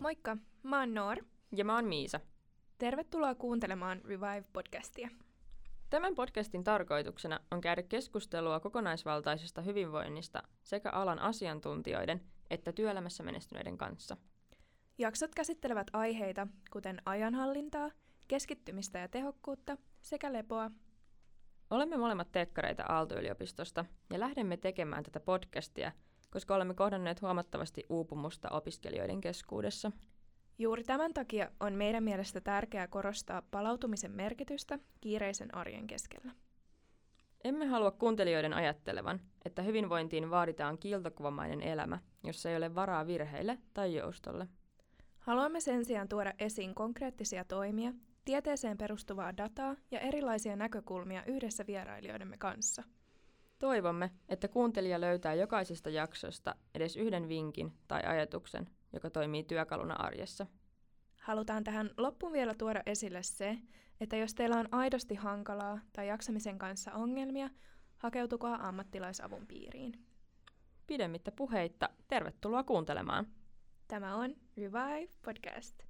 Moikka, mä oon Noor. Ja mä oon Miisa. Tervetuloa kuuntelemaan Revive-podcastia. Tämän podcastin tarkoituksena on käydä keskustelua kokonaisvaltaisesta hyvinvoinnista sekä alan asiantuntijoiden että työelämässä menestyneiden kanssa. Jaksot käsittelevät aiheita, kuten ajanhallintaa, keskittymistä ja tehokkuutta sekä lepoa. Olemme molemmat tekkareita Aalto-yliopistosta ja lähdemme tekemään tätä podcastia, koska olemme kohdanneet huomattavasti uupumusta opiskelijoiden keskuudessa. Juuri tämän takia on meidän mielestä tärkeää korostaa palautumisen merkitystä kiireisen arjen keskellä. Emme halua kuuntelijoiden ajattelevan, että hyvinvointiin vaaditaan kiiltokuvamainen elämä, jossa ei ole varaa virheille tai joustolle. Haluamme sen sijaan tuoda esiin konkreettisia toimia, tieteeseen perustuvaa dataa ja erilaisia näkökulmia yhdessä vierailijoidemme kanssa. Toivomme, että kuuntelija löytää jokaisesta jaksosta edes yhden vinkin tai ajatuksen, joka toimii työkaluna arjessa. Halutaan tähän loppuun vielä tuoda esille se, että jos teillä on aidosti hankalaa tai jaksamisen kanssa ongelmia, hakeutukaa ammattilaisavun piiriin. Pidemmittä puheitta, tervetuloa kuuntelemaan. Tämä on Revive Podcast.